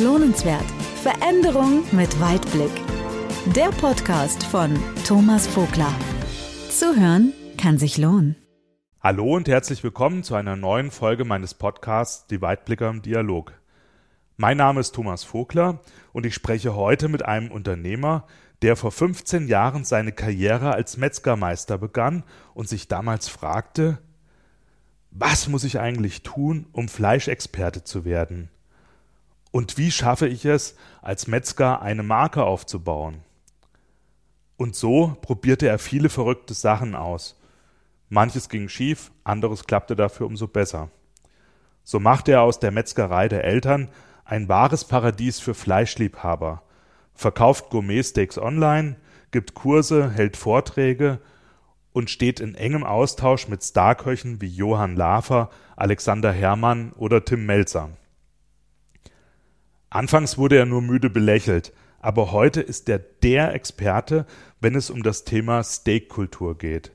Lohnenswert. Veränderung mit Weitblick. Der Podcast von Thomas Vogler. Zuhören kann sich lohnen. Hallo und herzlich willkommen zu einer neuen Folge meines Podcasts Die Weitblicker im Dialog. Mein Name ist Thomas Vogler und ich spreche heute mit einem Unternehmer, der vor 15 Jahren seine Karriere als Metzgermeister begann und sich damals fragte, was muss ich eigentlich tun, um Fleischexperte zu werden? Und wie schaffe ich es, als Metzger eine Marke aufzubauen? Und so probierte er viele verrückte Sachen aus. Manches ging schief, anderes klappte dafür umso besser. So machte er aus der Metzgerei der Eltern ein wahres Paradies für Fleischliebhaber, verkauft Gourmetsteaks online, gibt Kurse, hält Vorträge und steht in engem Austausch mit Starköchen wie Johann Lafer, Alexander Herrmann oder Tim Melzer. Anfangs wurde er nur müde belächelt, aber heute ist er der Experte, wenn es um das Thema Steakkultur geht.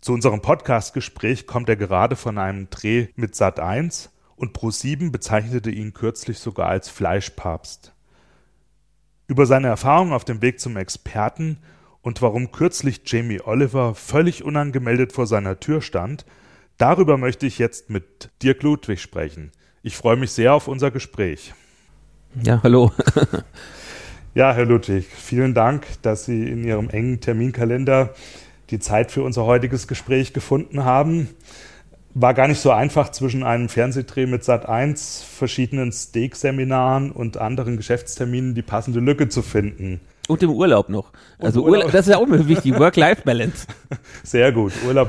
Zu unserem Podcastgespräch kommt er gerade von einem Dreh mit Sat 1 und Pro7 bezeichnete ihn kürzlich sogar als Fleischpapst. Über seine Erfahrungen auf dem Weg zum Experten und warum kürzlich Jamie Oliver völlig unangemeldet vor seiner Tür stand, darüber möchte ich jetzt mit Dirk Ludwig sprechen. Ich freue mich sehr auf unser Gespräch. Ja, hallo. ja, Herr Ludwig, vielen Dank, dass Sie in Ihrem engen Terminkalender die Zeit für unser heutiges Gespräch gefunden haben. War gar nicht so einfach zwischen einem Fernsehdreh mit Sat 1, verschiedenen Steak-Seminaren und anderen Geschäftsterminen die passende Lücke zu finden. Und im Urlaub noch. Also Urlaub. Urlaub, das ist ja auch wichtig, Work-Life-Balance. Sehr gut. Urlaub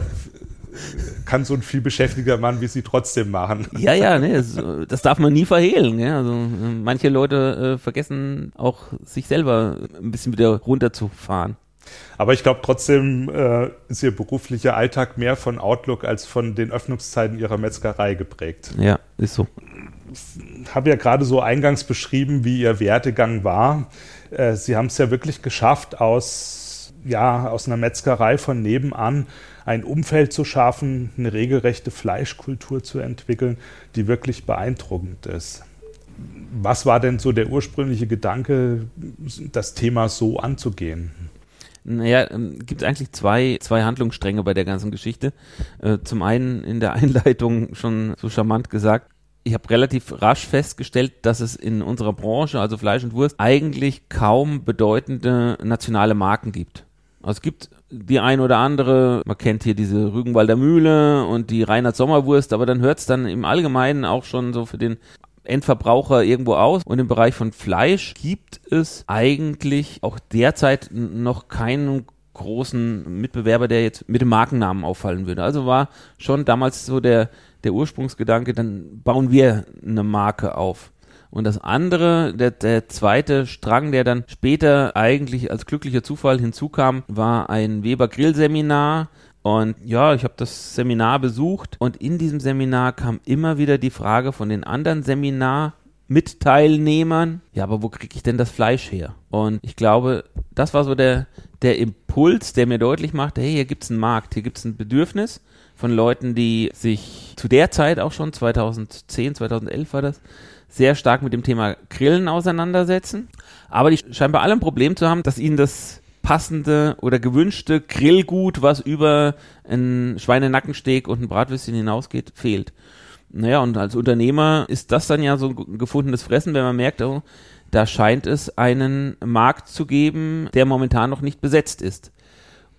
kann so ein viel beschäftigter Mann wie Sie trotzdem machen. Ja, ja, ne, das, das darf man nie verhehlen. Ne? Also manche Leute äh, vergessen auch sich selber ein bisschen wieder runterzufahren. Aber ich glaube trotzdem äh, ist Ihr beruflicher Alltag mehr von Outlook als von den Öffnungszeiten Ihrer Metzgerei geprägt. Ja, ist so. Ich habe ja gerade so eingangs beschrieben, wie Ihr Werdegang war. Äh, Sie haben es ja wirklich geschafft, aus, ja, aus einer Metzgerei von nebenan ein Umfeld zu schaffen, eine regelrechte Fleischkultur zu entwickeln, die wirklich beeindruckend ist. Was war denn so der ursprüngliche Gedanke, das Thema so anzugehen? Naja, ähm, gibt eigentlich zwei, zwei Handlungsstränge bei der ganzen Geschichte. Äh, zum einen in der Einleitung schon so charmant gesagt, ich habe relativ rasch festgestellt, dass es in unserer Branche, also Fleisch und Wurst, eigentlich kaum bedeutende nationale Marken gibt. Also es gibt die ein oder andere, man kennt hier diese Rügenwalder Mühle und die Reinhard Sommerwurst, aber dann hört es dann im Allgemeinen auch schon so für den Endverbraucher irgendwo aus. Und im Bereich von Fleisch gibt es eigentlich auch derzeit noch keinen großen Mitbewerber, der jetzt mit dem Markennamen auffallen würde. Also war schon damals so der der Ursprungsgedanke, dann bauen wir eine Marke auf. Und das andere, der, der zweite Strang, der dann später eigentlich als glücklicher Zufall hinzukam, war ein Weber Grill-Seminar. Und ja, ich habe das Seminar besucht und in diesem Seminar kam immer wieder die Frage von den anderen Seminar mit Teilnehmern, ja, aber wo kriege ich denn das Fleisch her? Und ich glaube, das war so der, der Impuls, der mir deutlich machte, hey, hier gibt es einen Markt, hier gibt es ein Bedürfnis von Leuten, die sich zu der Zeit auch schon, 2010, 2011 war das, sehr stark mit dem Thema Grillen auseinandersetzen, aber die scheinbar alle ein Problem zu haben, dass ihnen das passende oder gewünschte Grillgut, was über ein Schweinenackensteak und ein Bratwürstchen hinausgeht, fehlt. Naja, und als Unternehmer ist das dann ja so ein gefundenes Fressen, wenn man merkt, oh, da scheint es einen Markt zu geben, der momentan noch nicht besetzt ist.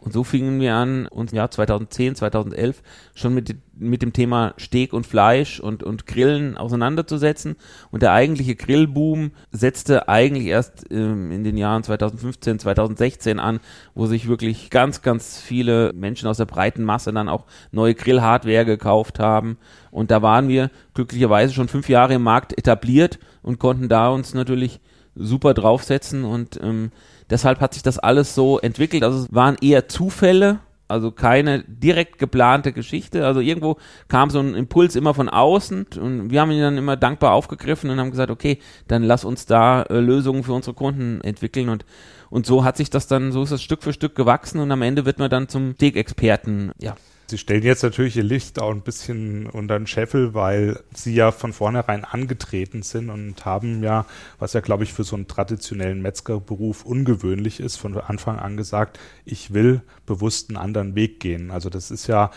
Und so fingen wir an, uns im Jahr 2010, 2011 schon mit, mit dem Thema Steak und Fleisch und, und Grillen auseinanderzusetzen. Und der eigentliche Grillboom setzte eigentlich erst ähm, in den Jahren 2015, 2016 an, wo sich wirklich ganz, ganz viele Menschen aus der breiten Masse dann auch neue Grillhardware gekauft haben. Und da waren wir glücklicherweise schon fünf Jahre im Markt etabliert und konnten da uns natürlich super draufsetzen und ähm, Deshalb hat sich das alles so entwickelt. Also es waren eher Zufälle, also keine direkt geplante Geschichte. Also irgendwo kam so ein Impuls immer von außen und wir haben ihn dann immer dankbar aufgegriffen und haben gesagt, okay, dann lass uns da äh, Lösungen für unsere Kunden entwickeln und und so hat sich das dann, so ist das Stück für Stück gewachsen und am Ende wird man dann zum Steak-Experten, ja. Sie stellen jetzt natürlich Ihr Licht auch ein bisschen unter den Scheffel, weil Sie ja von vornherein angetreten sind und haben ja, was ja glaube ich für so einen traditionellen Metzgerberuf ungewöhnlich ist, von Anfang an gesagt, ich will bewusst einen anderen Weg gehen. Also das ist ja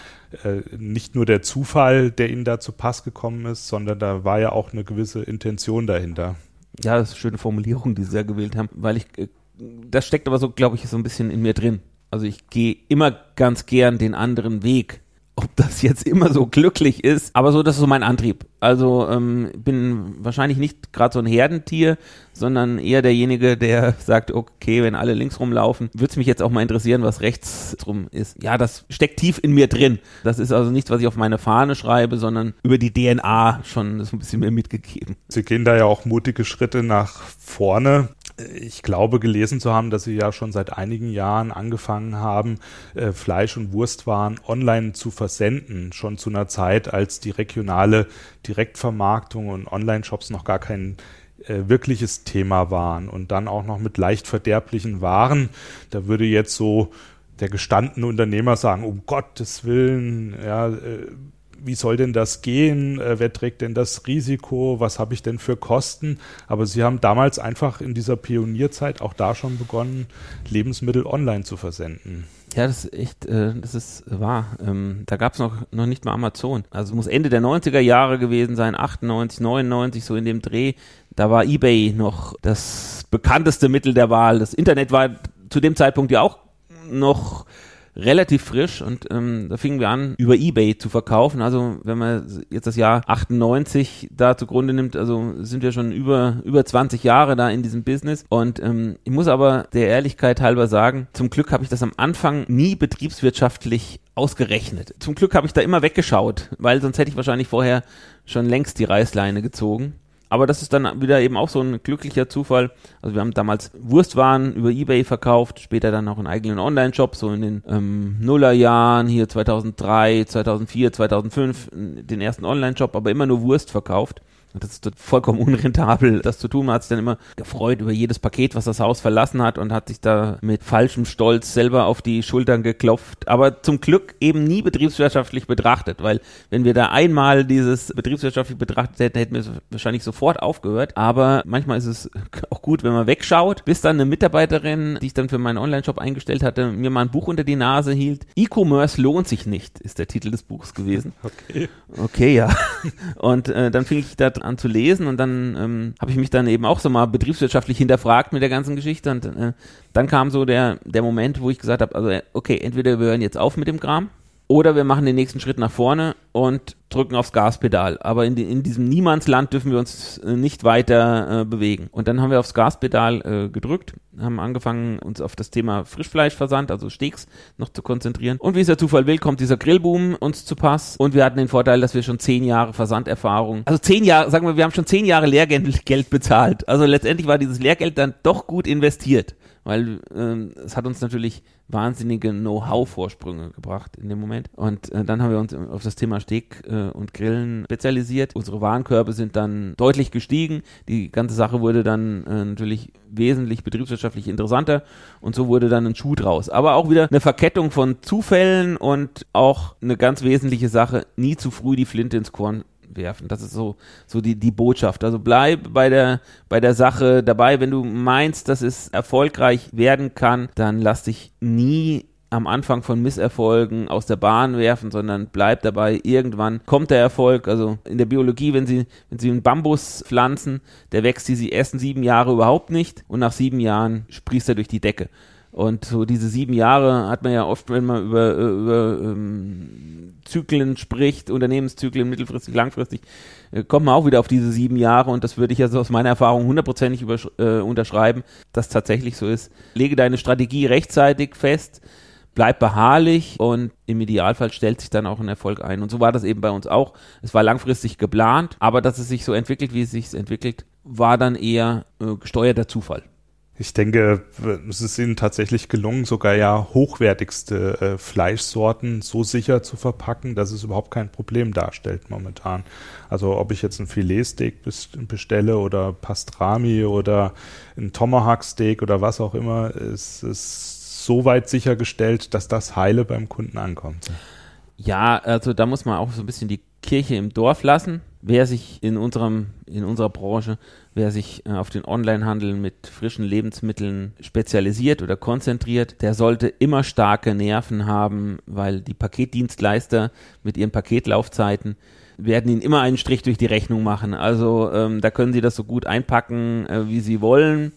äh, nicht nur der Zufall, der Ihnen da zu Pass gekommen ist, sondern da war ja auch eine gewisse Intention dahinter. Ja, das ist eine schöne Formulierung, die Sie da gewählt haben, weil ich, äh, das steckt aber so, glaube ich, so ein bisschen in mir drin. Also ich gehe immer ganz gern den anderen Weg. Ob das jetzt immer so glücklich ist, aber so, das ist so mein Antrieb. Also ähm, bin wahrscheinlich nicht gerade so ein Herdentier, sondern eher derjenige, der sagt, okay, wenn alle links rumlaufen, würde es mich jetzt auch mal interessieren, was rechts rum ist. Ja, das steckt tief in mir drin. Das ist also nichts, was ich auf meine Fahne schreibe, sondern über die DNA schon so ein bisschen mir mitgegeben. Sie gehen da ja auch mutige Schritte nach vorne ich glaube gelesen zu haben, dass sie ja schon seit einigen Jahren angefangen haben, äh, Fleisch- und Wurstwaren online zu versenden, schon zu einer Zeit, als die regionale Direktvermarktung und Online-Shops noch gar kein äh, wirkliches Thema waren und dann auch noch mit leicht verderblichen Waren. Da würde jetzt so der gestandene Unternehmer sagen, um Gottes Willen, ja, äh, wie soll denn das gehen? Äh, wer trägt denn das Risiko? Was habe ich denn für Kosten? Aber sie haben damals einfach in dieser Pionierzeit auch da schon begonnen, Lebensmittel online zu versenden. Ja, das ist echt, äh, das ist wahr. Ähm, da gab es noch, noch nicht mal Amazon. Also muss Ende der 90er Jahre gewesen sein, 98, 99, so in dem Dreh. Da war eBay noch das bekannteste Mittel der Wahl. Das Internet war zu dem Zeitpunkt ja auch noch relativ frisch und ähm, da fingen wir an, über Ebay zu verkaufen. Also wenn man jetzt das Jahr 98 da zugrunde nimmt, also sind wir schon über, über 20 Jahre da in diesem Business. Und ähm, ich muss aber der Ehrlichkeit halber sagen, zum Glück habe ich das am Anfang nie betriebswirtschaftlich ausgerechnet. Zum Glück habe ich da immer weggeschaut, weil sonst hätte ich wahrscheinlich vorher schon längst die Reißleine gezogen aber das ist dann wieder eben auch so ein glücklicher Zufall. Also wir haben damals Wurstwaren über Ebay verkauft, später dann auch einen eigenen Online-Shop, so in den ähm, Nullerjahren, hier 2003, 2004, 2005, den ersten Online-Shop, aber immer nur Wurst verkauft. Und das ist vollkommen unrentabel, das zu tun. Man hat sich dann immer gefreut über jedes Paket, was das Haus verlassen hat und hat sich da mit falschem Stolz selber auf die Schultern geklopft. Aber zum Glück eben nie betriebswirtschaftlich betrachtet, weil wenn wir da einmal dieses betriebswirtschaftlich betrachtet hätten, hätten wir es wahrscheinlich sofort aufgehört. Aber manchmal ist es auch gut, wenn man wegschaut, bis dann eine Mitarbeiterin, die ich dann für meinen Online-Shop eingestellt hatte, mir mal ein Buch unter die Nase hielt. E-Commerce lohnt sich nicht, ist der Titel des Buchs gewesen. Okay. Okay, ja. Und äh, dann fing ich da an zu lesen und dann ähm, habe ich mich dann eben auch so mal betriebswirtschaftlich hinterfragt mit der ganzen Geschichte und äh, dann kam so der, der Moment, wo ich gesagt habe, also okay, entweder wir hören jetzt auf mit dem Kram oder wir machen den nächsten Schritt nach vorne und drücken aufs Gaspedal. Aber in, in diesem Niemandsland dürfen wir uns äh, nicht weiter äh, bewegen. Und dann haben wir aufs Gaspedal äh, gedrückt, haben angefangen, uns auf das Thema Frischfleischversand, also Steaks, noch zu konzentrieren. Und wie es der Zufall will, kommt dieser Grillboom uns zu Pass. Und wir hatten den Vorteil, dass wir schon zehn Jahre Versanderfahrung, also zehn Jahre, sagen wir, wir haben schon zehn Jahre Lehrgeld bezahlt. Also letztendlich war dieses Lehrgeld dann doch gut investiert weil ähm, es hat uns natürlich wahnsinnige Know-how-Vorsprünge gebracht in dem Moment. Und äh, dann haben wir uns auf das Thema Steak äh, und Grillen spezialisiert. Unsere Warenkörbe sind dann deutlich gestiegen. Die ganze Sache wurde dann äh, natürlich wesentlich betriebswirtschaftlich interessanter und so wurde dann ein Schuh draus. Aber auch wieder eine Verkettung von Zufällen und auch eine ganz wesentliche Sache, nie zu früh die Flinte ins Korn werfen. Das ist so, so die, die Botschaft. Also bleib bei der, bei der Sache dabei. Wenn du meinst, dass es erfolgreich werden kann, dann lass dich nie am Anfang von Misserfolgen aus der Bahn werfen, sondern bleib dabei. Irgendwann kommt der Erfolg. Also in der Biologie, wenn sie, wenn sie einen Bambus pflanzen, der wächst die ersten sieben Jahre überhaupt nicht und nach sieben Jahren sprießt er durch die Decke. Und so diese sieben Jahre hat man ja oft, wenn man über, über ähm, Zyklen spricht, Unternehmenszyklen, mittelfristig, langfristig, äh, kommt man auch wieder auf diese sieben Jahre und das würde ich also aus meiner Erfahrung hundertprozentig äh, unterschreiben, dass tatsächlich so ist. Lege deine Strategie rechtzeitig fest, bleib beharrlich und im Idealfall stellt sich dann auch ein Erfolg ein. Und so war das eben bei uns auch. Es war langfristig geplant, aber dass es sich so entwickelt, wie es sich entwickelt, war dann eher äh, gesteuerter Zufall. Ich denke, es ist ihnen tatsächlich gelungen, sogar ja hochwertigste äh, Fleischsorten so sicher zu verpacken, dass es überhaupt kein Problem darstellt momentan. Also ob ich jetzt ein Filetsteak bestelle oder Pastrami oder ein Tomahawk-Steak oder was auch immer, es ist so weit sichergestellt, dass das heile beim Kunden ankommt. Ja, also da muss man auch so ein bisschen die Kirche im Dorf lassen. Wer sich in unserem, in unserer Branche, wer sich äh, auf den Onlinehandel mit frischen Lebensmitteln spezialisiert oder konzentriert, der sollte immer starke Nerven haben, weil die Paketdienstleister mit ihren Paketlaufzeiten werden ihnen immer einen Strich durch die Rechnung machen. Also ähm, da können sie das so gut einpacken, äh, wie sie wollen.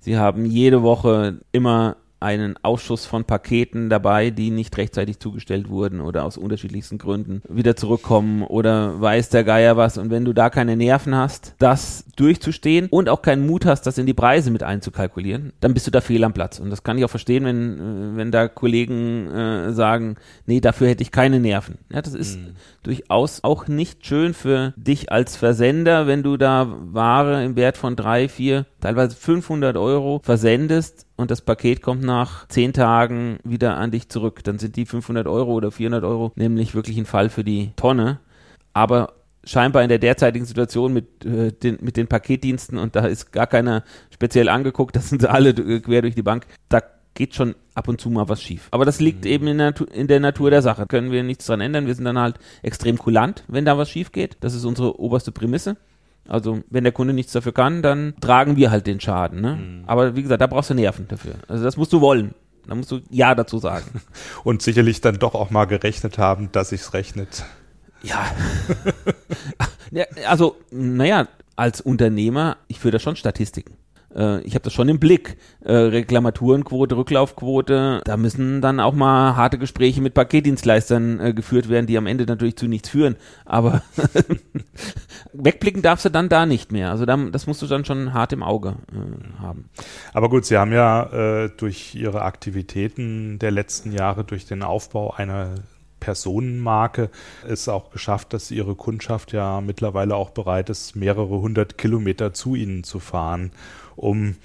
Sie haben jede Woche immer einen Ausschuss von Paketen dabei, die nicht rechtzeitig zugestellt wurden oder aus unterschiedlichsten Gründen wieder zurückkommen oder weiß der Geier was. Und wenn du da keine Nerven hast, das durchzustehen und auch keinen Mut hast, das in die Preise mit einzukalkulieren, dann bist du da fehl am Platz. Und das kann ich auch verstehen, wenn, äh, wenn da Kollegen äh, sagen, nee, dafür hätte ich keine Nerven. Ja, das ist mhm. durchaus auch nicht schön für dich als Versender, wenn du da Ware im Wert von drei, vier, teilweise 500 Euro versendest und das Paket kommt nach zehn Tagen wieder an dich zurück. Dann sind die 500 Euro oder 400 Euro nämlich wirklich ein Fall für die Tonne. Aber scheinbar in der derzeitigen Situation mit, äh, den, mit den Paketdiensten und da ist gar keiner speziell angeguckt, das sind alle quer durch die Bank. Da geht schon ab und zu mal was schief. Aber das liegt mhm. eben in der, in der, Natur der Sache. Können wir nichts dran ändern. Wir sind dann halt extrem kulant, wenn da was schief geht. Das ist unsere oberste Prämisse. Also wenn der Kunde nichts dafür kann, dann tragen wir halt den Schaden. Ne? Mhm. Aber wie gesagt, da brauchst du Nerven dafür. Also das musst du wollen. Da musst du Ja dazu sagen. Und sicherlich dann doch auch mal gerechnet haben, dass sich's rechnet. Ja. also, naja, als Unternehmer, ich führe da schon Statistiken äh, ich habe das schon im Blick. Äh, Reklamaturenquote, Rücklaufquote, da müssen dann auch mal harte Gespräche mit Paketdienstleistern äh, geführt werden, die am Ende natürlich zu nichts führen. Aber wegblicken darfst du dann da nicht mehr. Also das musst du dann schon hart im Auge haben. Aber gut, Sie haben ja durch Ihre Aktivitäten der letzten Jahre, durch den Aufbau einer Personenmarke es auch geschafft, dass ihre Kundschaft ja mittlerweile auch bereit ist, mehrere hundert Kilometer zu ihnen zu fahren um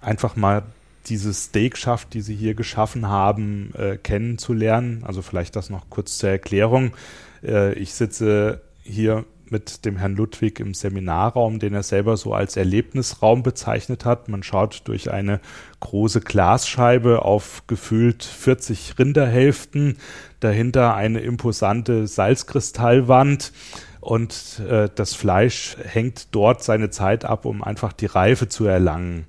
einfach mal diese Steakschaft, die sie hier geschaffen haben, äh, kennenzulernen. Also vielleicht das noch kurz zur Erklärung. Äh, ich sitze hier mit dem Herrn Ludwig im Seminarraum, den er selber so als Erlebnisraum bezeichnet hat. Man schaut durch eine große Glasscheibe auf gefühlt 40 Rinderhälften, dahinter eine imposante Salzkristallwand und äh, das Fleisch hängt dort seine Zeit ab, um einfach die Reife zu erlangen.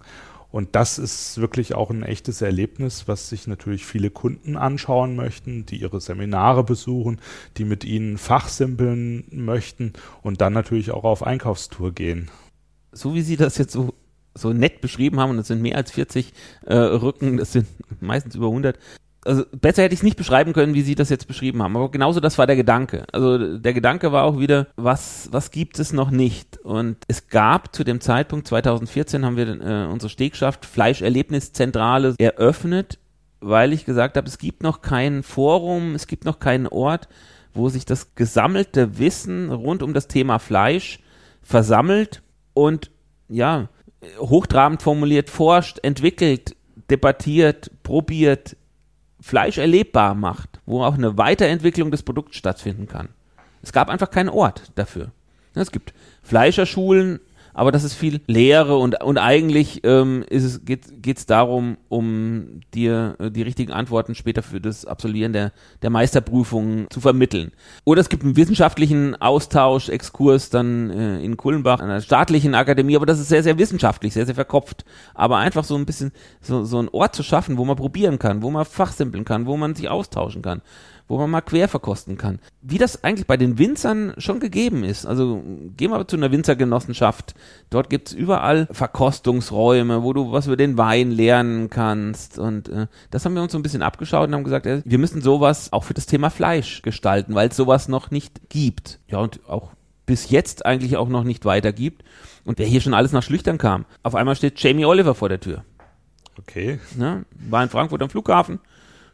Und das ist wirklich auch ein echtes Erlebnis, was sich natürlich viele Kunden anschauen möchten, die ihre Seminare besuchen, die mit ihnen fachsimpeln möchten und dann natürlich auch auf Einkaufstour gehen. So wie Sie das jetzt so so nett beschrieben haben, und es sind mehr als 40 äh, Rücken, das sind meistens über 100, also besser hätte ich es nicht beschreiben können, wie Sie das jetzt beschrieben haben. Aber genauso das war der Gedanke. Also der Gedanke war auch wieder, was, was gibt es noch nicht? Und es gab zu dem Zeitpunkt 2014 haben wir äh, unsere Stegschaft Fleischerlebniszentrale eröffnet, weil ich gesagt habe, es gibt noch kein Forum, es gibt noch keinen Ort, wo sich das gesammelte Wissen rund um das Thema Fleisch versammelt und ja, hochtrabend formuliert, forscht, entwickelt, debattiert, probiert, Fleisch erlebbar macht, wo auch eine Weiterentwicklung des Produkts stattfinden kann. Es gab einfach keinen Ort dafür. Es gibt Fleischerschulen, aber das ist viel Lehre und, und eigentlich ähm, ist es, geht es darum, um dir äh, die richtigen Antworten später für das Absolvieren der, der Meisterprüfung zu vermitteln. Oder es gibt einen wissenschaftlichen Austausch, Exkurs dann äh, in Kulmbach, einer staatlichen Akademie, aber das ist sehr, sehr wissenschaftlich, sehr, sehr verkopft. Aber einfach so ein bisschen so, so einen Ort zu schaffen, wo man probieren kann, wo man fachsimpeln kann, wo man sich austauschen kann wo man mal quer verkosten kann. Wie das eigentlich bei den Winzern schon gegeben ist. Also geh mal zu einer Winzergenossenschaft. Dort gibt es überall Verkostungsräume, wo du was über den Wein lernen kannst. Und äh, das haben wir uns so ein bisschen abgeschaut und haben gesagt, äh, wir müssen sowas auch für das Thema Fleisch gestalten, weil es sowas noch nicht gibt. Ja, und auch bis jetzt eigentlich auch noch nicht weiter gibt. Und wer hier schon alles nach Schlüchtern kam. Auf einmal steht Jamie Oliver vor der Tür. Okay. Ja, war in Frankfurt am Flughafen,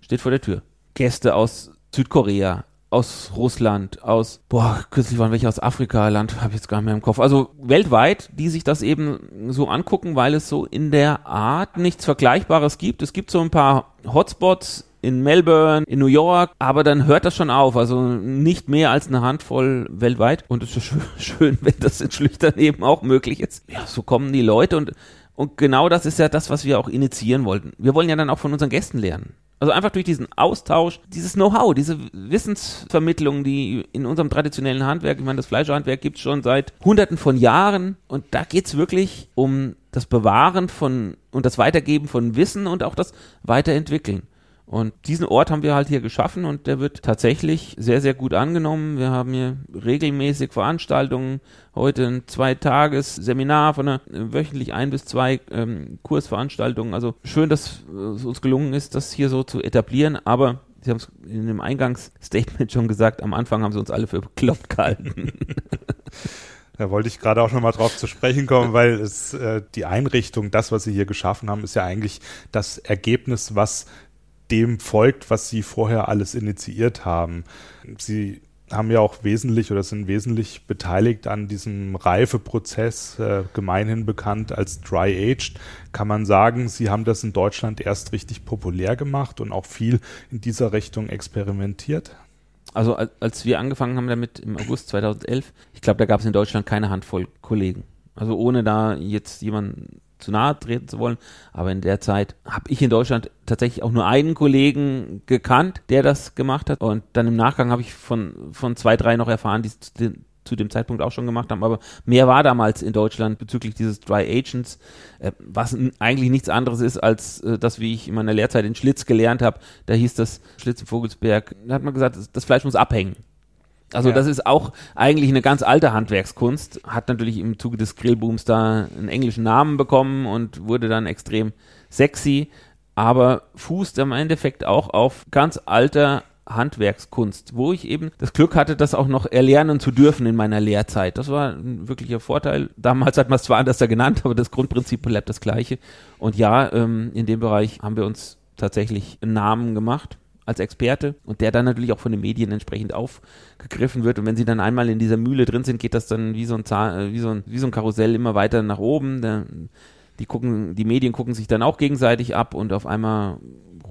steht vor der Tür. Gäste aus Südkorea, aus Russland, aus, boah, kürzlich waren welche aus Afrika, Land habe ich jetzt gar nicht mehr im Kopf. Also weltweit, die sich das eben so angucken, weil es so in der Art nichts Vergleichbares gibt. Es gibt so ein paar Hotspots in Melbourne, in New York, aber dann hört das schon auf. Also nicht mehr als eine Handvoll weltweit. Und es ist schön, wenn das in Schlüchtern eben auch möglich ist. Ja, so kommen die Leute und und genau das ist ja das, was wir auch initiieren wollten. Wir wollen ja dann auch von unseren Gästen lernen. Also einfach durch diesen Austausch, dieses Know-how, diese Wissensvermittlung, die in unserem traditionellen Handwerk, ich meine, das Fleischhandwerk gibt es schon seit hunderten von Jahren und da geht es wirklich um das Bewahren von und das Weitergeben von Wissen und auch das Weiterentwickeln. Und diesen Ort haben wir halt hier geschaffen und der wird tatsächlich sehr, sehr gut angenommen. Wir haben hier regelmäßig Veranstaltungen. Heute ein Zwei-Tages-Seminar von einer wöchentlich ein bis zwei ähm, Kursveranstaltungen. Also schön, dass es uns gelungen ist, das hier so zu etablieren. Aber Sie haben es in dem Eingangsstatement schon gesagt, am Anfang haben sie uns alle für bekloppt gehalten. Da wollte ich gerade auch noch mal drauf zu sprechen kommen, weil es äh, die Einrichtung, das, was Sie hier geschaffen haben, ist ja eigentlich das Ergebnis, was dem folgt, was sie vorher alles initiiert haben. Sie haben ja auch wesentlich oder sind wesentlich beteiligt an diesem Reifeprozess, äh, gemeinhin bekannt als Dry Aged. Kann man sagen, Sie haben das in Deutschland erst richtig populär gemacht und auch viel in dieser Richtung experimentiert? Also als wir angefangen haben damit im August 2011, ich glaube, da gab es in Deutschland keine Handvoll Kollegen. Also ohne da jetzt jemanden zu nahe treten zu wollen. Aber in der Zeit habe ich in Deutschland tatsächlich auch nur einen Kollegen gekannt, der das gemacht hat. Und dann im Nachgang habe ich von, von zwei, drei noch erfahren, die dem, zu dem Zeitpunkt auch schon gemacht haben. Aber mehr war damals in Deutschland bezüglich dieses Dry Agents, äh, was eigentlich nichts anderes ist, als äh, das, wie ich in meiner Lehrzeit in Schlitz gelernt habe. Da hieß das Schlitz im Vogelsberg. Da hat man gesagt, das Fleisch muss abhängen. Also ja. das ist auch eigentlich eine ganz alte Handwerkskunst, hat natürlich im Zuge des Grillbooms da einen englischen Namen bekommen und wurde dann extrem sexy, aber fußt im Endeffekt auch auf ganz alter Handwerkskunst, wo ich eben das Glück hatte, das auch noch erlernen zu dürfen in meiner Lehrzeit. Das war ein wirklicher Vorteil. Damals hat man es zwar anders genannt, aber das Grundprinzip bleibt das gleiche. Und ja, ähm, in dem Bereich haben wir uns tatsächlich einen Namen gemacht als Experte und der dann natürlich auch von den Medien entsprechend aufgegriffen wird. Und wenn sie dann einmal in dieser Mühle drin sind, geht das dann wie so ein, Zahn, äh, wie so ein, wie so ein Karussell immer weiter nach oben. Da, die gucken, die Medien gucken sich dann auch gegenseitig ab und auf einmal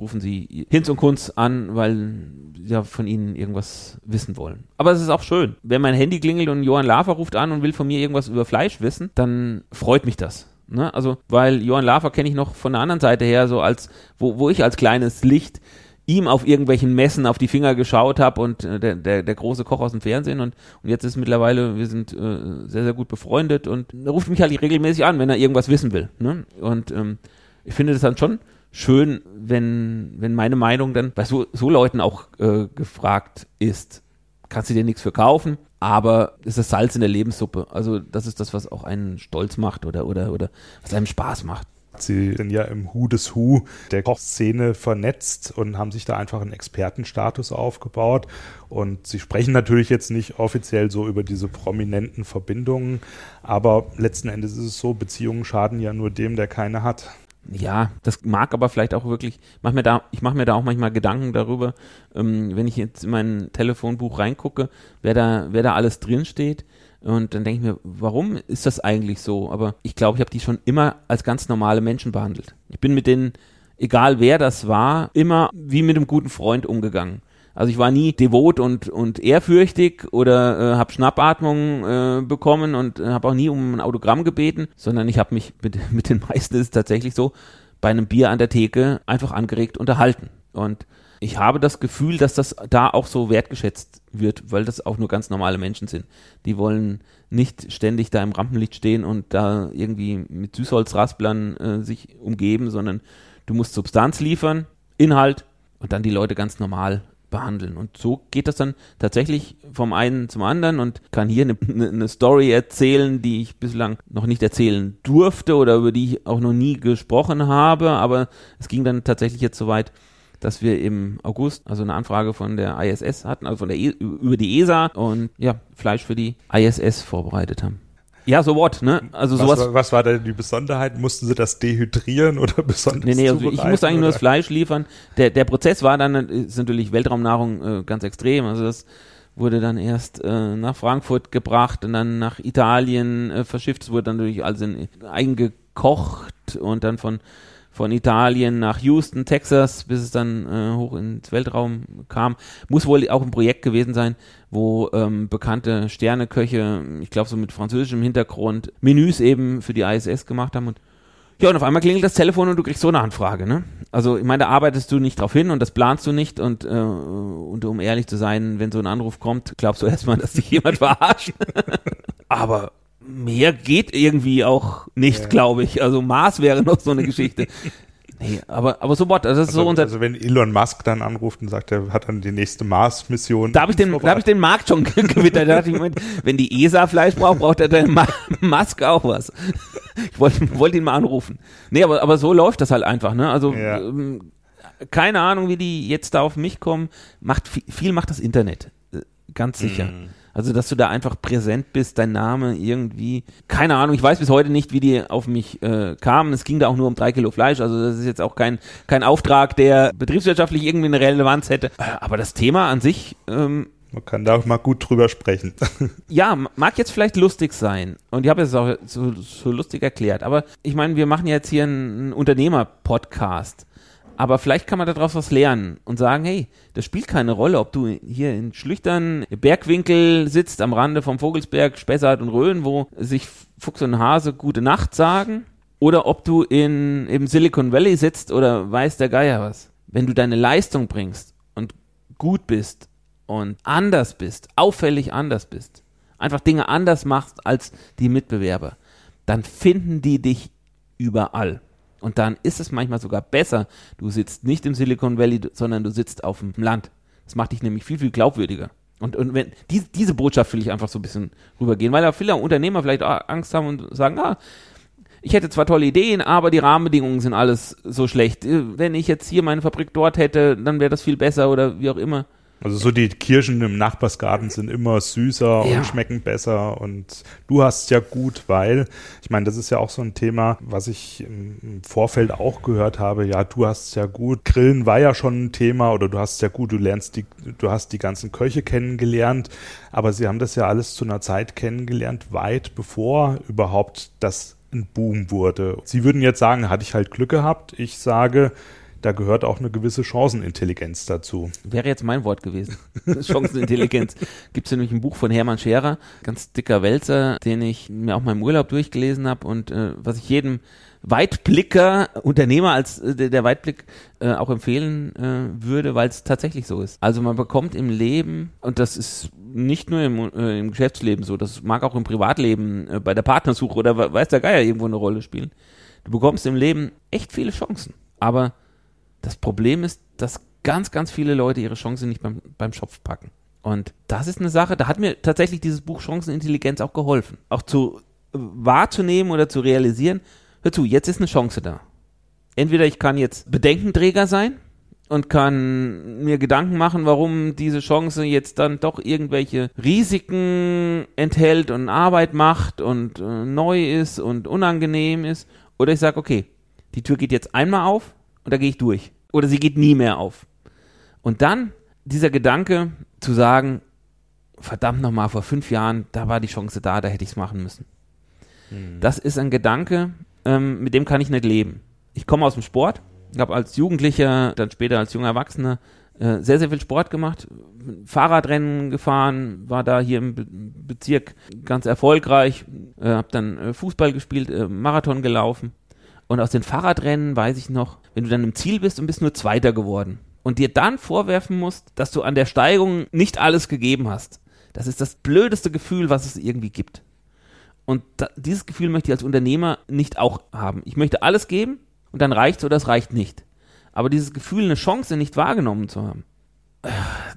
rufen sie Hinz und Kunz an, weil sie ja von ihnen irgendwas wissen wollen. Aber es ist auch schön. Wenn mein Handy klingelt und Johann Lafer ruft an und will von mir irgendwas über Fleisch wissen, dann freut mich das. Ne? Also, weil Johann Lafer kenne ich noch von der anderen Seite her, so als, wo, wo ich als kleines Licht ihm auf irgendwelchen Messen auf die Finger geschaut habe und äh, der, der, der große Koch aus dem Fernsehen und, und jetzt ist mittlerweile, wir sind äh, sehr, sehr gut befreundet und er ruft mich halt regelmäßig an, wenn er irgendwas wissen will. Ne? Und ähm, ich finde das dann schon schön, wenn, wenn meine Meinung dann bei so, so Leuten auch äh, gefragt ist, kannst du dir nichts verkaufen, aber ist das Salz in der Lebenssuppe. Also das ist das, was auch einen stolz macht oder, oder, oder was einem Spaß macht. Sie sind ja im Hu des Hu der Kochszene vernetzt und haben sich da einfach einen Expertenstatus aufgebaut. Und Sie sprechen natürlich jetzt nicht offiziell so über diese prominenten Verbindungen, aber letzten Endes ist es so, Beziehungen schaden ja nur dem, der keine hat. Ja, das mag aber vielleicht auch wirklich, mach mir da, ich mache mir da auch manchmal Gedanken darüber, ähm, wenn ich jetzt in mein Telefonbuch reingucke, wer da, wer da alles drinsteht. Und dann denke ich mir, warum ist das eigentlich so? Aber ich glaube, ich habe die schon immer als ganz normale Menschen behandelt. Ich bin mit denen, egal wer das war, immer wie mit einem guten Freund umgegangen. Also ich war nie devot und, und ehrfürchtig oder äh, habe Schnappatmung äh, bekommen und äh, habe auch nie um ein Autogramm gebeten, sondern ich habe mich mit, mit den meisten ist es tatsächlich so, bei einem Bier an der Theke einfach angeregt unterhalten. Und ich habe das Gefühl, dass das da auch so wertgeschätzt wird, weil das auch nur ganz normale Menschen sind. Die wollen nicht ständig da im Rampenlicht stehen und da irgendwie mit Süßholzrasplern äh, sich umgeben, sondern du musst Substanz liefern, Inhalt und dann die Leute ganz normal behandeln. Und so geht das dann tatsächlich vom einen zum anderen und kann hier eine, eine, Story erzählen, die ich bislang noch nicht erzählen durfte oder über die ich auch noch nie gesprochen habe. Aber es ging dann tatsächlich jetzt so weit, dass wir im August also eine Anfrage von der ISS hatten, also von der e über die ESA und ja, Fleisch für die ISS vorbereitet haben. Ja, so what, ne? Also was, War, was war denn die Besonderheit? Mussten sie das dehydrieren oder besonders Nee, nee, also ich musste eigentlich oder? nur das Fleisch liefern. Der, der Prozess war dann, ist natürlich Weltraumnahrung äh, ganz extrem. Also das wurde dann erst äh, nach Frankfurt gebracht und dann nach Italien äh, verschifft. Es wurde dann natürlich alles in, eingekocht und dann von von Italien nach Houston, Texas, bis es dann äh, hoch ins Weltraum kam. Muss wohl auch ein Projekt gewesen sein, wo ähm, bekannte Sterneköche, ich glaube so mit französischem Hintergrund, Menüs eben für die ISS gemacht haben. Und Ja, und auf einmal klingelt das Telefon und du kriegst so eine Anfrage, ne? Also, ich meine, da arbeitest du nicht drauf hin und das planst du nicht und, äh, und um ehrlich zu sein, wenn so ein Anruf kommt, glaubst du erstmal, dass dich jemand verarscht. Aber mehr geht irgendwie auch nicht, ja. glaube ich. Also Mars wäre noch so eine Geschichte. Nee, aber, aber so what, also das ist also, so unser. Also wenn Elon Musk dann anruft und sagt, er hat dann die nächste Mars-Mission. Da habe ich den, da habe ich den Markt schon gewittert. Da dachte ich, wenn die ESA Fleisch braucht, braucht der Musk auch was. Ich wollte wollte ihn mal anrufen. Nee, aber, aber so läuft das halt einfach, ne? Also, ja. ähm, keine Ahnung, wie die jetzt da auf mich kommen. Macht viel, viel macht das Internet. Äh, ganz sicher. Mm. Also, dass du da einfach präsent bist, dein Name irgendwie. Keine Ahnung, ich weiß bis heute nicht, wie die auf mich äh, kamen. Es ging da auch nur um drei Kilo Fleisch. Also, das ist jetzt auch kein, kein Auftrag, der betriebswirtschaftlich irgendwie eine Relevanz hätte. Äh, aber das Thema an sich. Ähm, man kann da auch mal gut drüber sprechen. ja, mag jetzt vielleicht lustig sein. Und ich habe es auch so, so lustig erklärt. Aber ich meine, wir machen jetzt hier einen Unternehmer-Podcast. Aber vielleicht kann man daraus was lernen und sagen, hey, das spielt keine Rolle, ob du hier in Schlüchtern Bergwinkel sitzt am Rande vom Vogelsberg, Spessart und Rhön, wo sich Fuchs und Hase gute Nacht sagen, oder ob du in im Silicon Valley sitzt oder weiß der Geier was. Wenn du deine Leistung bringst und gut bist und anders bist, auffällig anders bist, einfach Dinge anders machst als die Mitbewerber, dann finden die dich überall. Und dann ist es manchmal sogar besser, du sitzt nicht im Silicon Valley, sondern du sitzt auf dem Land. Das macht dich nämlich viel, viel glaubwürdiger. Und, und wenn die, diese Botschaft will ich einfach so ein bisschen rübergehen, weil da viele Unternehmer vielleicht Angst haben und sagen, ah, ich hätte zwar tolle Ideen, aber die Rahmenbedingungen sind alles so schlecht. Wenn ich jetzt hier meine Fabrik dort hätte, dann wäre das viel besser oder wie auch immer. Also so die Kirschen im Nachbarsgarten sind immer süßer ja. und schmecken besser und du hast ja gut, weil ich meine, das ist ja auch so ein Thema, was ich im Vorfeld auch gehört habe. Ja, du hast ja gut. Grillen war ja schon ein Thema oder du hast ja gut. Du lernst die, du hast die ganzen Köche kennengelernt, aber sie haben das ja alles zu einer Zeit kennengelernt, weit bevor überhaupt das ein Boom wurde. Sie würden jetzt sagen, hatte ich halt Glück gehabt. Ich sage, da gehört auch eine gewisse Chancenintelligenz dazu. Wäre jetzt mein Wort gewesen. Chancenintelligenz. Gibt es nämlich ein Buch von Hermann Scherer, ganz dicker Wälzer, den ich mir auch mal im Urlaub durchgelesen habe und äh, was ich jedem Weitblicker, Unternehmer als äh, der Weitblick äh, auch empfehlen äh, würde, weil es tatsächlich so ist. Also man bekommt im Leben, und das ist nicht nur im, äh, im Geschäftsleben so, das mag auch im Privatleben äh, bei der Partnersuche oder weiß der Geier irgendwo eine Rolle spielen. Du bekommst im Leben echt viele Chancen. Aber das Problem ist, dass ganz, ganz viele Leute ihre Chancen nicht beim, beim Schopf packen. Und das ist eine Sache, da hat mir tatsächlich dieses Buch Chancenintelligenz auch geholfen. Auch zu äh, wahrzunehmen oder zu realisieren, hör zu, jetzt ist eine Chance da. Entweder ich kann jetzt Bedenkenträger sein und kann mir Gedanken machen, warum diese Chance jetzt dann doch irgendwelche Risiken enthält und Arbeit macht und äh, neu ist und unangenehm ist. Oder ich sage, okay, die Tür geht jetzt einmal auf und da gehe ich durch oder sie geht nie mehr auf. Und dann dieser Gedanke zu sagen, verdammt nochmal, vor fünf Jahren, da war die Chance da, da hätte ich es machen müssen. Mhm. Das ist ein Gedanke, ähm, mit dem kann ich nicht leben. Ich komme aus dem Sport, habe als Jugendlicher, dann später als junger Erwachsener äh, sehr, sehr viel Sport gemacht, Fahrradrennen gefahren, war da hier im Be Bezirk ganz erfolgreich, äh, habe dann äh, Fußball gespielt, äh, Marathon gelaufen und aus den Fahrradrennen weiß ich noch, wenn du dann im Ziel bist und bist nur Zweiter geworden und dir dann vorwerfen musst, dass du an der Steigung nicht alles gegeben hast. Das ist das blödeste Gefühl, was es irgendwie gibt. Und da, dieses Gefühl möchte ich als Unternehmer nicht auch haben. Ich möchte alles geben und dann reicht es oder es reicht nicht. Aber dieses Gefühl, eine Chance nicht wahrgenommen zu haben,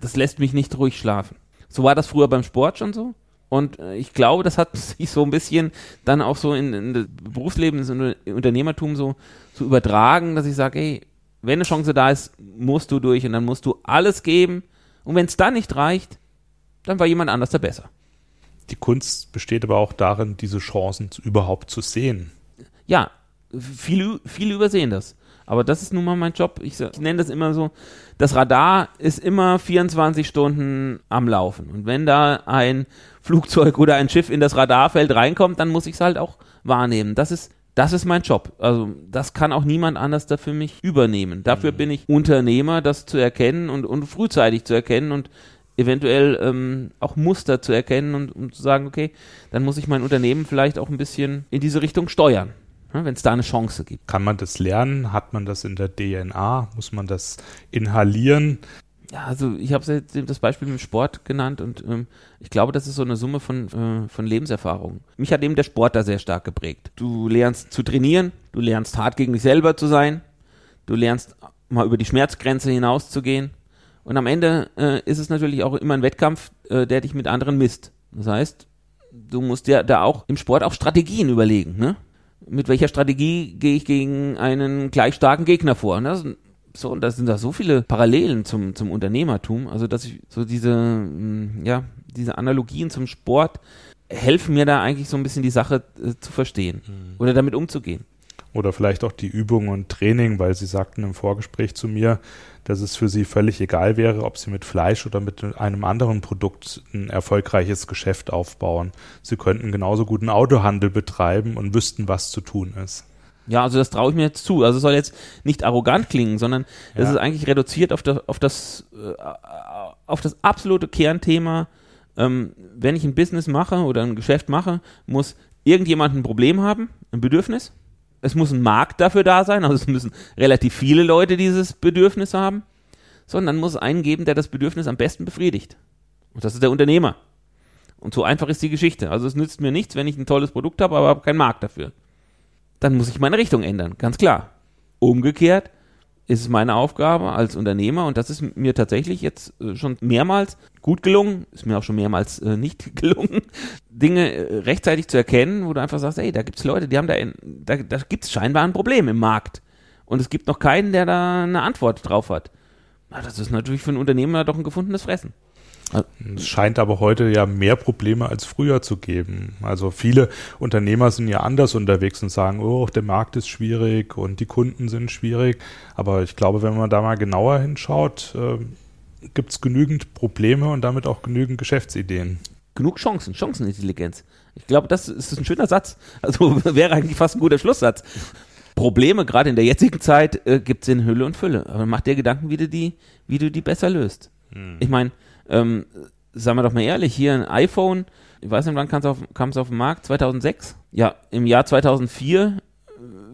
das lässt mich nicht ruhig schlafen. So war das früher beim Sport schon so. Und äh, ich glaube, das hat sich so ein bisschen dann auch so in, in das Berufsleben, ins Unternehmertum so, so übertragen, dass ich sage, hey, wenn eine Chance da ist, musst du durch und dann musst du alles geben. Und wenn es dann nicht reicht, dann war jemand anders der besser. Die Kunst besteht aber auch darin, diese Chancen überhaupt zu sehen. Ja, viele, viele übersehen das. Aber das ist nun mal mein Job. Ich, ich nenne das immer so, das Radar ist immer 24 Stunden am Laufen. Und wenn da ein Flugzeug oder ein Schiff in das Radarfeld reinkommt, dann muss ich es halt auch wahrnehmen. Das ist das ist mein Job. Also das kann auch niemand anders da für mich übernehmen. Dafür mhm. bin ich Unternehmer, das zu erkennen und, und frühzeitig zu erkennen und eventuell ähm, auch Muster zu erkennen und, und zu sagen, okay, dann muss ich mein Unternehmen vielleicht auch ein bisschen in diese Richtung steuern. wenn es da eine Chance gibt. Kann man das lernen? Hat man das in der DNA? Muss man das inhalieren? Ja, also ich habe das Beispiel mit dem Sport genannt und ähm, ich glaube, das ist so eine Summe von, äh, von Lebenserfahrungen. Mich hat eben der Sport da sehr stark geprägt. Du lernst zu trainieren, du lernst hart gegen dich selber zu sein, du lernst mal über die Schmerzgrenze hinauszugehen und am Ende äh, ist es natürlich auch immer ein Wettkampf, äh, der dich mit anderen misst. Das heißt, du musst dir da auch im Sport auch Strategien überlegen. Ne? Mit welcher Strategie gehe ich gegen einen gleich starken Gegner vor? Das, so, und da sind da so viele Parallelen zum, zum Unternehmertum, also dass ich so diese, mm, ja, diese Analogien zum Sport helfen mir da eigentlich so ein bisschen die Sache äh, zu verstehen mhm. oder damit umzugehen. Oder vielleicht auch die Übung und Training, weil Sie sagten im Vorgespräch zu mir, dass es für Sie völlig egal wäre, ob Sie mit Fleisch oder mit einem anderen Produkt ein erfolgreiches Geschäft aufbauen. Sie könnten genauso gut einen Autohandel betreiben und wüssten, was zu tun ist. Ja, also das traue ich mir jetzt zu. Also es soll jetzt nicht arrogant klingen, sondern es ja. ist eigentlich reduziert auf das, auf das, äh, auf das absolute Kernthema. Ähm, wenn ich ein Business mache oder ein Geschäft mache, muss irgendjemand ein Problem haben, ein Bedürfnis es muss ein Markt dafür da sein, also es müssen relativ viele Leute dieses Bedürfnis haben, sondern muss es einen geben, der das Bedürfnis am besten befriedigt. Und das ist der Unternehmer. Und so einfach ist die Geschichte. Also es nützt mir nichts, wenn ich ein tolles Produkt habe, aber habe keinen Markt dafür. Dann muss ich meine Richtung ändern, ganz klar. Umgekehrt ist es meine Aufgabe als Unternehmer und das ist mir tatsächlich jetzt äh, schon mehrmals gut gelungen, ist mir auch schon mehrmals äh, nicht gelungen, Dinge äh, rechtzeitig zu erkennen, wo du einfach sagst, ey, da gibt es Leute, die haben da, da, da gibt es scheinbar ein Problem im Markt und es gibt noch keinen, der da eine Antwort drauf hat. Na, das ist natürlich für einen Unternehmer doch ein gefundenes Fressen. Es scheint aber heute ja mehr Probleme als früher zu geben. Also viele Unternehmer sind ja anders unterwegs und sagen, oh, der Markt ist schwierig und die Kunden sind schwierig. Aber ich glaube, wenn man da mal genauer hinschaut, äh, gibt es genügend Probleme und damit auch genügend Geschäftsideen. Genug Chancen, Chancenintelligenz. Ich glaube, das ist ein schöner Satz. Also wäre eigentlich fast ein guter Schlusssatz. Probleme, gerade in der jetzigen Zeit, äh, gibt es in Hülle und Fülle. Aber mach dir Gedanken, wie du die, wie du die besser löst. Hm. Ich meine, ähm, sagen wir doch mal ehrlich, hier ein iPhone, ich weiß nicht, wann kam es auf, auf den Markt? 2006? Ja, im Jahr 2004,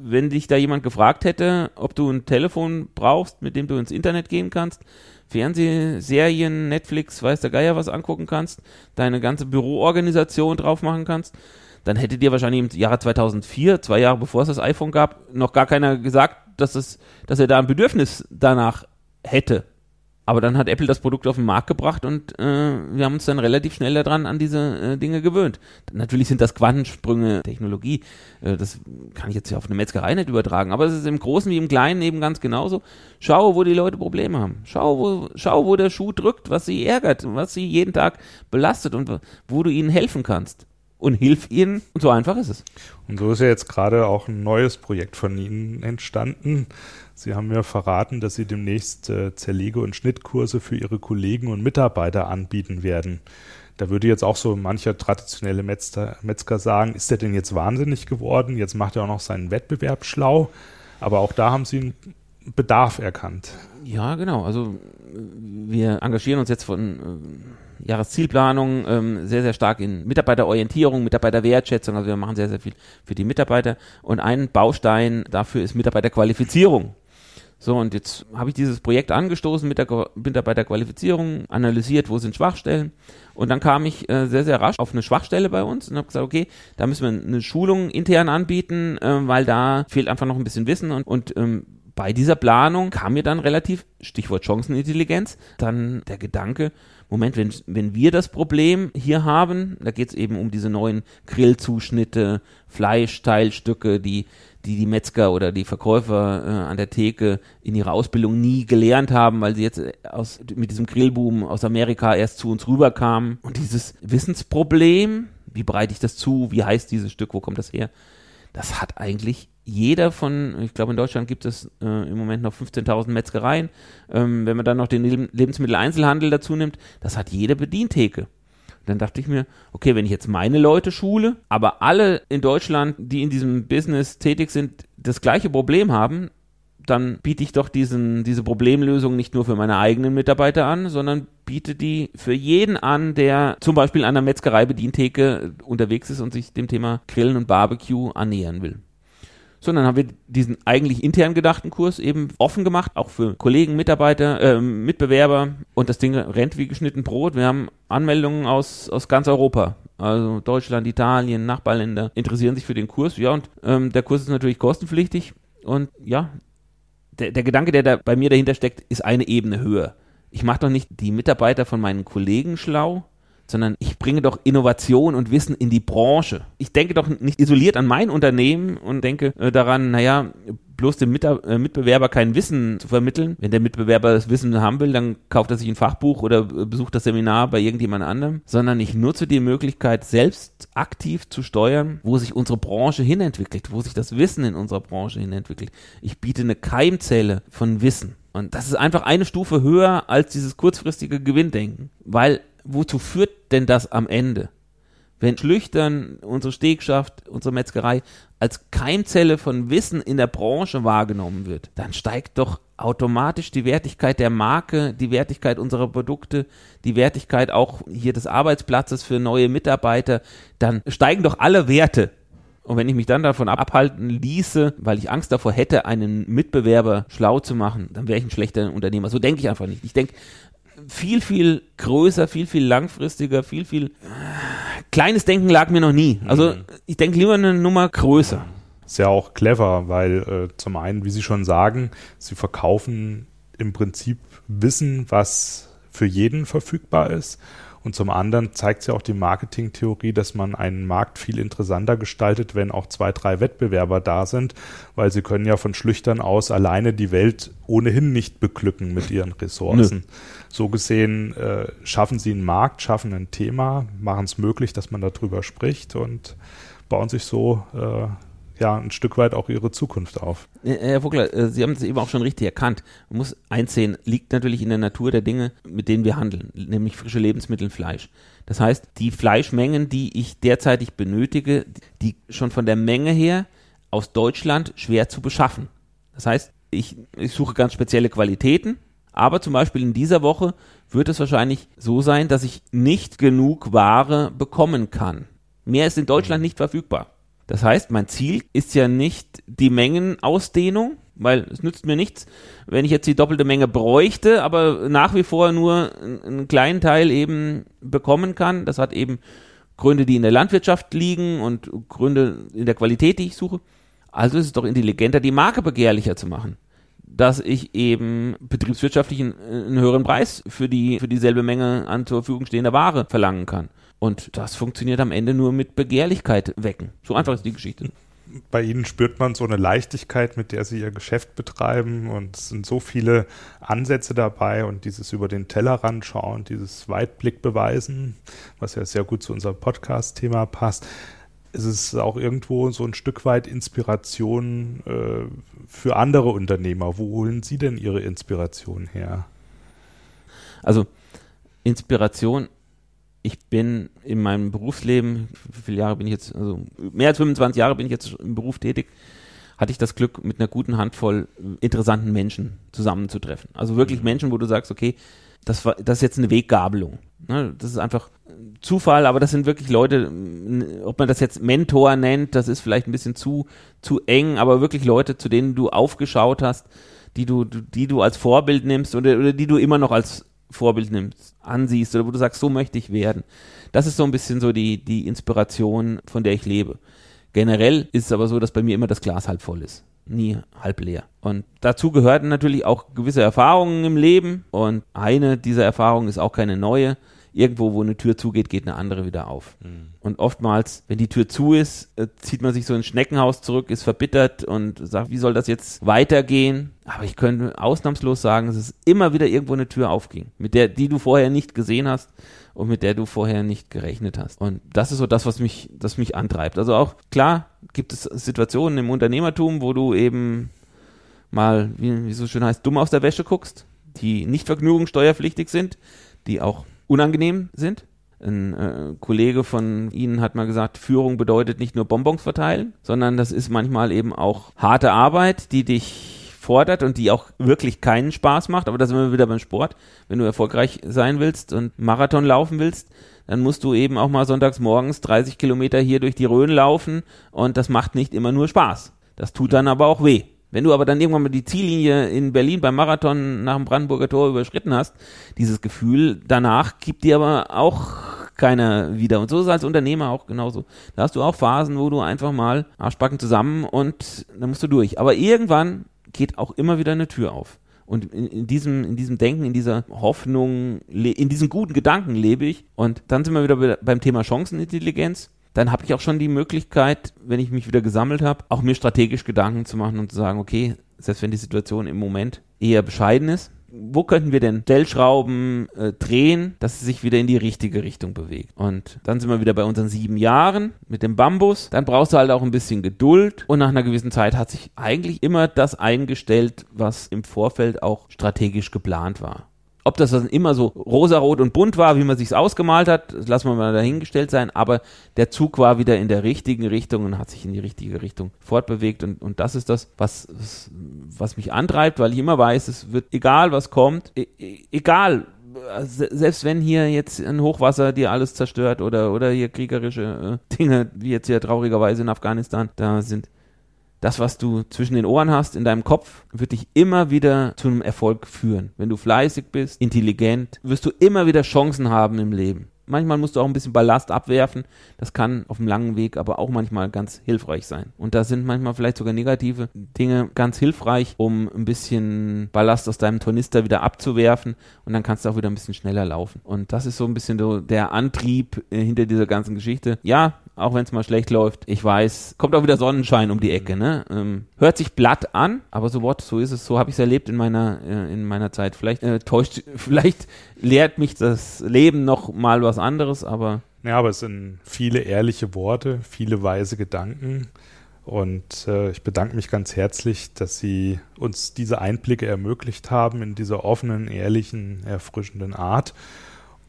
wenn dich da jemand gefragt hätte, ob du ein Telefon brauchst, mit dem du ins Internet gehen kannst, Fernsehserien, Netflix, weiß der Geier was angucken kannst, deine ganze Büroorganisation drauf machen kannst, dann hätte dir wahrscheinlich im Jahre 2004, zwei Jahre bevor es das iPhone gab, noch gar keiner gesagt, dass, es, dass er da ein Bedürfnis danach hätte. Aber dann hat Apple das Produkt auf den Markt gebracht und äh, wir haben uns dann relativ schnell daran an diese äh, Dinge gewöhnt. Natürlich sind das Quantensprünge Technologie. Äh, das kann ich jetzt ja auf eine Metzgerei nicht übertragen, aber es ist im Großen wie im Kleinen eben ganz genauso. Schau, wo die Leute Probleme haben. Schau, wo, schau, wo der Schuh drückt, was sie ärgert, was sie jeden Tag belastet und wo du ihnen helfen kannst und hilf ihnen. Und so einfach ist es. Und so ist ja jetzt gerade auch ein neues Projekt von Ihnen entstanden. Sie haben mir verraten, dass Sie demnächst äh, Zerlege- und Schnittkurse für Ihre Kollegen und Mitarbeiter anbieten werden. Da würde jetzt auch so mancher traditionelle Metzger, Metzger sagen, ist der denn jetzt wahnsinnig geworden? Jetzt macht er auch noch seinen Wettbewerb schlau. Aber auch da haben Sie einen Bedarf erkannt. Ja, genau. Also wir engagieren uns jetzt von äh, Jahreszielplanung ähm, sehr, sehr stark in Mitarbeiterorientierung, Mitarbeiterwertschätzung. Also wir machen sehr, sehr viel für die Mitarbeiter. Und ein Baustein dafür ist Mitarbeiterqualifizierung. So, und jetzt habe ich dieses Projekt angestoßen mit der Mitarbeiterqualifizierung, analysiert, wo sind Schwachstellen. Und dann kam ich äh, sehr, sehr rasch auf eine Schwachstelle bei uns und habe gesagt, okay, da müssen wir eine Schulung intern anbieten, äh, weil da fehlt einfach noch ein bisschen Wissen. Und, und ähm, bei dieser Planung kam mir dann relativ, Stichwort Chancenintelligenz, dann der Gedanke, Moment, wenn, wenn wir das Problem hier haben, da geht es eben um diese neuen Grillzuschnitte, Fleischteilstücke, die die die Metzger oder die Verkäufer äh, an der Theke in ihrer Ausbildung nie gelernt haben, weil sie jetzt äh, aus, mit diesem Grillboom aus Amerika erst zu uns rüberkamen. Und dieses Wissensproblem, wie breite ich das zu, wie heißt dieses Stück, wo kommt das her, das hat eigentlich jeder von, ich glaube in Deutschland gibt es äh, im Moment noch 15.000 Metzgereien, ähm, wenn man dann noch den Lebensmitteleinzelhandel dazu nimmt, das hat jede Bedientheke dann dachte ich mir, okay, wenn ich jetzt meine Leute schule, aber alle in Deutschland, die in diesem Business tätig sind, das gleiche Problem haben, dann biete ich doch diesen, diese Problemlösung nicht nur für meine eigenen Mitarbeiter an, sondern biete die für jeden an, der zum Beispiel an der Metzgerei Bedientheke unterwegs ist und sich dem Thema Grillen und Barbecue annähern will. Sondern haben wir diesen eigentlich intern gedachten Kurs eben offen gemacht, auch für Kollegen, Mitarbeiter, äh, Mitbewerber und das Ding rennt wie geschnitten Brot. Wir haben Anmeldungen aus, aus ganz Europa. Also Deutschland, Italien, Nachbarländer interessieren sich für den Kurs. Ja, und ähm, der Kurs ist natürlich kostenpflichtig. Und ja, der, der Gedanke, der da bei mir dahinter steckt, ist eine Ebene höher. Ich mache doch nicht die Mitarbeiter von meinen Kollegen schlau, sondern ich bringe doch Innovation und Wissen in die Branche. Ich denke doch nicht isoliert an mein Unternehmen und denke äh, daran, naja, bloß dem äh, Mitbewerber kein Wissen zu vermitteln. Wenn der Mitbewerber das Wissen haben will, dann kauft er sich ein Fachbuch oder äh, besucht das Seminar bei irgendjemand anderem, sondern ich nutze die Möglichkeit, selbst aktiv zu steuern, wo sich unsere Branche hinentwickelt, wo sich das Wissen in unserer Branche hinentwickelt. Ich biete eine Keimzelle von Wissen. Und das ist einfach eine Stufe höher als dieses kurzfristige Gewinndenken. Weil wozu führt denn das am Ende? Wenn Schlüchtern, unsere Stegschaft, unsere Metzgerei als Keimzelle von Wissen in der Branche wahrgenommen wird, dann steigt doch automatisch die Wertigkeit der Marke, die Wertigkeit unserer Produkte, die Wertigkeit auch hier des Arbeitsplatzes für neue Mitarbeiter, dann steigen doch alle Werte. Und wenn ich mich dann davon abhalten ließe, weil ich Angst davor hätte, einen Mitbewerber schlau zu machen, dann wäre ich ein schlechter Unternehmer. So denke ich einfach nicht. Ich denke, viel, viel größer, viel, viel langfristiger, viel, viel kleines Denken lag mir noch nie. Also mhm. ich denke lieber eine Nummer größer. Ist ja auch clever, weil äh, zum einen, wie Sie schon sagen, Sie verkaufen im Prinzip Wissen, was für jeden verfügbar ist. Und zum anderen zeigt es ja auch die Marketingtheorie, dass man einen Markt viel interessanter gestaltet, wenn auch zwei, drei Wettbewerber da sind, weil sie können ja von Schlüchtern aus alleine die Welt ohnehin nicht beglücken mit ihren Ressourcen. Nö. So gesehen äh, schaffen sie einen Markt, schaffen ein Thema, machen es möglich, dass man darüber spricht und bauen sich so äh, ja ein Stück weit auch ihre Zukunft auf. Herr Vogler, äh, Sie haben es eben auch schon richtig erkannt. Man muss einsehen, liegt natürlich in der Natur der Dinge, mit denen wir handeln, nämlich frische Lebensmittel, Fleisch. Das heißt, die Fleischmengen, die ich derzeitig benötige, die schon von der Menge her aus Deutschland schwer zu beschaffen. Das heißt, ich, ich suche ganz spezielle Qualitäten, aber zum Beispiel in dieser Woche wird es wahrscheinlich so sein, dass ich nicht genug Ware bekommen kann. Mehr ist in Deutschland nicht verfügbar. Das heißt, mein Ziel ist ja nicht die Mengenausdehnung, weil es nützt mir nichts, wenn ich jetzt die doppelte Menge bräuchte, aber nach wie vor nur einen kleinen Teil eben bekommen kann. Das hat eben Gründe, die in der Landwirtschaft liegen und Gründe in der Qualität, die ich suche. Also ist es doch intelligenter, die Marke begehrlicher zu machen. Dass ich eben betriebswirtschaftlich einen, höheren Preis für, die, für dieselbe Menge an zur Verfügung stehender Ware verlangen kann. Und das funktioniert am Ende nur mit Begehrlichkeit wecken. So einfach ist die Geschichte. Bei Ihnen spürt man so eine Leichtigkeit, mit der Sie Ihr Geschäft betreiben und es sind so viele Ansätze dabei und dieses über den Tellerrand schauen, dieses Weitblick beweisen, was ja sehr gut zu unserem Podcast-Thema passt. Es ist auch irgendwo so ein Stück weit Inspiration äh, für andere Unternehmer. Wo holen Sie denn Ihre Inspiration her? Also Inspiration ich bin in meinem Berufsleben, wie viele Jahre bin ich jetzt, also mehr als 25 Jahre bin ich jetzt im Beruf tätig, hatte ich das Glück, mit einer guten Handvoll interessanten Menschen zusammenzutreffen. Also wirklich mhm. Menschen, wo du sagst, okay, das war, das ist jetzt eine Weggabelung. Ne? Das ist einfach Zufall, aber das sind wirklich Leute, ob man das jetzt Mentor nennt, das ist vielleicht ein bisschen zu, zu eng, aber wirklich Leute, zu denen du aufgeschaut hast, die du, die du als Vorbild nimmst oder, oder die du immer noch als Vorbild nimmst, ansiehst oder wo du sagst, so möchte ich werden. Das ist so ein bisschen so die, die Inspiration, von der ich lebe. Generell ist es aber so, dass bei mir immer das Glas halb voll ist, nie halb leer. Und dazu gehörten natürlich auch gewisse Erfahrungen im Leben und eine dieser Erfahrungen ist auch keine neue irgendwo, wo eine Tür zugeht, geht eine andere wieder auf. Mhm. Und oftmals, wenn die Tür zu ist, äh, zieht man sich so ins Schneckenhaus zurück, ist verbittert und sagt, wie soll das jetzt weitergehen? Aber ich könnte ausnahmslos sagen, dass es immer wieder irgendwo eine Tür aufging, mit der, die du vorher nicht gesehen hast und mit der du vorher nicht gerechnet hast. Und das ist so das, was mich, das mich antreibt. Also auch klar gibt es Situationen im Unternehmertum, wo du eben mal, wie, wie so schön heißt, dumm aus der Wäsche guckst, die nicht vergnügungssteuerpflichtig sind, die auch unangenehm sind. Ein äh, Kollege von Ihnen hat mal gesagt, Führung bedeutet nicht nur Bonbons verteilen, sondern das ist manchmal eben auch harte Arbeit, die dich fordert und die auch wirklich keinen Spaß macht. Aber da sind wir wieder beim Sport. Wenn du erfolgreich sein willst und Marathon laufen willst, dann musst du eben auch mal sonntags morgens 30 Kilometer hier durch die Rhön laufen und das macht nicht immer nur Spaß. Das tut dann aber auch weh. Wenn du aber dann irgendwann mal die Ziellinie in Berlin beim Marathon nach dem Brandenburger Tor überschritten hast, dieses Gefühl danach gibt dir aber auch keiner wieder. Und so ist es als Unternehmer auch genauso. Da hast du auch Phasen, wo du einfach mal Arschbacken zusammen und dann musst du durch. Aber irgendwann geht auch immer wieder eine Tür auf. Und in, in, diesem, in diesem Denken, in dieser Hoffnung, in diesen guten Gedanken lebe ich. Und dann sind wir wieder beim Thema Chancenintelligenz. Dann habe ich auch schon die Möglichkeit, wenn ich mich wieder gesammelt habe, auch mir strategisch Gedanken zu machen und zu sagen, okay, selbst wenn die Situation im Moment eher bescheiden ist, wo könnten wir denn Stellschrauben äh, drehen, dass es sich wieder in die richtige Richtung bewegt. Und dann sind wir wieder bei unseren sieben Jahren mit dem Bambus. Dann brauchst du halt auch ein bisschen Geduld und nach einer gewissen Zeit hat sich eigentlich immer das eingestellt, was im Vorfeld auch strategisch geplant war. Ob das dann immer so rosarot und bunt war, wie man sich's ausgemalt hat, lassen wir mal dahingestellt sein, aber der Zug war wieder in der richtigen Richtung und hat sich in die richtige Richtung fortbewegt und, und das ist das, was, was mich antreibt, weil ich immer weiß, es wird, egal was kommt, e, e egal, selbst wenn hier jetzt ein Hochwasser dir alles zerstört oder, oder hier kriegerische äh, Dinge, wie jetzt hier traurigerweise in Afghanistan, da sind, das, was du zwischen den Ohren hast in deinem Kopf, wird dich immer wieder zu einem Erfolg führen. Wenn du fleißig bist, intelligent, wirst du immer wieder Chancen haben im Leben. Manchmal musst du auch ein bisschen Ballast abwerfen. Das kann auf dem langen Weg aber auch manchmal ganz hilfreich sein. Und da sind manchmal vielleicht sogar negative Dinge ganz hilfreich, um ein bisschen Ballast aus deinem Tornister wieder abzuwerfen. Und dann kannst du auch wieder ein bisschen schneller laufen. Und das ist so ein bisschen so der Antrieb äh, hinter dieser ganzen Geschichte. Ja, auch wenn es mal schlecht läuft. Ich weiß, kommt auch wieder Sonnenschein um die Ecke. Ne? Ähm, hört sich blatt an, aber so what, so ist es. So habe ich es erlebt in meiner äh, in meiner Zeit. Vielleicht äh, täuscht, vielleicht lehrt mich das Leben noch mal was anderes, aber ja, aber es sind viele ehrliche Worte, viele weise Gedanken. Und äh, ich bedanke mich ganz herzlich, dass Sie uns diese Einblicke ermöglicht haben in dieser offenen, ehrlichen, erfrischenden Art.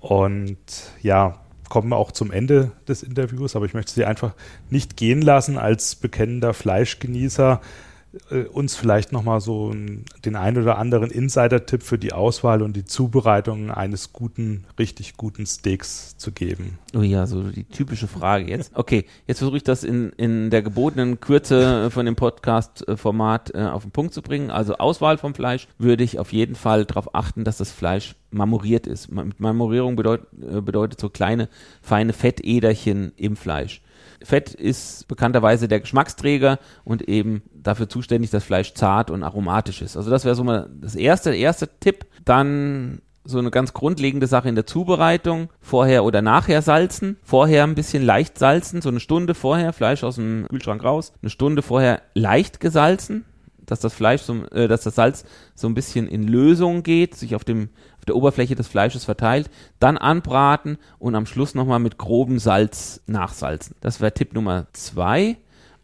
Und ja, kommen wir auch zum Ende des Interviews, aber ich möchte Sie einfach nicht gehen lassen als bekennender Fleischgenießer. Äh, uns vielleicht nochmal so den ein oder anderen Insider-Tipp für die Auswahl und die Zubereitung eines guten, richtig guten Steaks zu geben. Oh ja, so die typische Frage jetzt. Okay, jetzt versuche ich das in, in der gebotenen Kürze von dem Podcast-Format äh, auf den Punkt zu bringen. Also Auswahl vom Fleisch würde ich auf jeden Fall darauf achten, dass das Fleisch marmoriert ist. Marmorierung bedeut, äh, bedeutet so kleine, feine Fettäderchen im Fleisch. Fett ist bekannterweise der Geschmacksträger und eben dafür zuständig, dass Fleisch zart und aromatisch ist. Also das wäre so mal das erste, erste Tipp. Dann so eine ganz grundlegende Sache in der Zubereitung. Vorher oder nachher salzen. Vorher ein bisschen leicht salzen, so eine Stunde vorher, Fleisch aus dem Kühlschrank raus. Eine Stunde vorher leicht gesalzen, dass das Fleisch, so, äh, dass das Salz so ein bisschen in Lösung geht, sich auf dem der Oberfläche des Fleisches verteilt, dann anbraten und am Schluss nochmal mit grobem Salz nachsalzen. Das wäre Tipp Nummer zwei.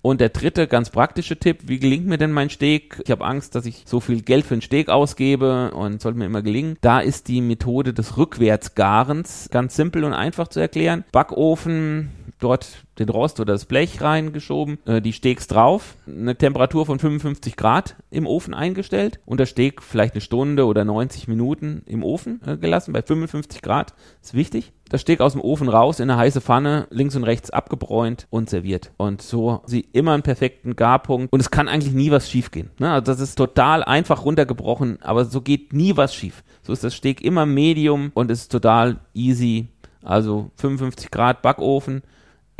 Und der dritte ganz praktische Tipp, wie gelingt mir denn mein Steak? Ich habe Angst, dass ich so viel Geld für einen Steak ausgebe und sollte mir immer gelingen. Da ist die Methode des Rückwärtsgarens ganz simpel und einfach zu erklären. Backofen, dort den Rost oder das Blech reingeschoben, äh, die Steaks drauf, eine Temperatur von 55 Grad im Ofen eingestellt und der Steak vielleicht eine Stunde oder 90 Minuten im Ofen äh, gelassen, bei 55 Grad, ist wichtig. Das Steak aus dem Ofen raus in eine heiße Pfanne, links und rechts abgebräunt und serviert. Und so sie immer einen perfekten Garpunkt und es kann eigentlich nie was schief gehen. Ne? Also das ist total einfach runtergebrochen, aber so geht nie was schief. So ist das Steak immer Medium und ist total easy. Also 55 Grad Backofen,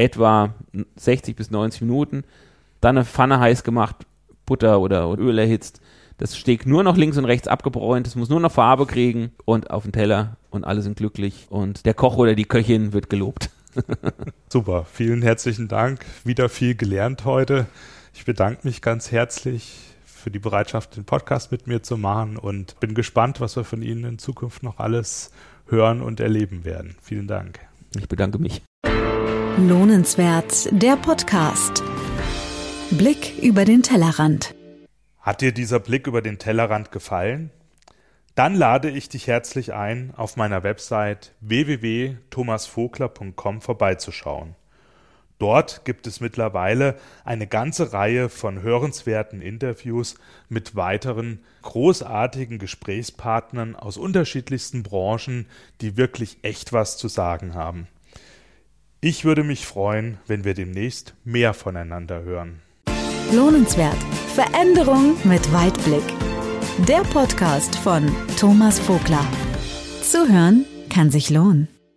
etwa 60 bis 90 Minuten, dann eine Pfanne heiß gemacht, Butter oder, Öl erhitzt, das Steak nur noch links und rechts abgebräunt, es muss nur noch Farbe kriegen und auf den Teller und alle sind glücklich und der Koch oder die Köchin wird gelobt. Super, vielen herzlichen Dank. Wieder viel gelernt heute. Ich bedanke mich ganz herzlich für die Bereitschaft, den Podcast mit mir zu machen und bin gespannt, was wir von Ihnen in Zukunft noch alles hören und erleben werden. Vielen Dank. Ich bedanke mich. Lohnenswert, der Podcast. Blick über den Tellerrand. Hat dir dieser Blick über den Tellerrand gefallen? Dann lade ich dich herzlich ein, auf meiner Website www.thomasvogler.com vorbeizuschauen. Dort gibt es mittlerweile eine ganze Reihe von hörenswerten Interviews mit weiteren großartigen Gesprächspartnern aus unterschiedlichsten Branchen, die wirklich echt was zu sagen haben. Ich würde mich freuen, wenn wir demnächst mehr voneinander hören. Lohnenswert. Veränderung mit Weitblick. Der Podcast von Thomas Vogler. Zuhören kann sich lohnen.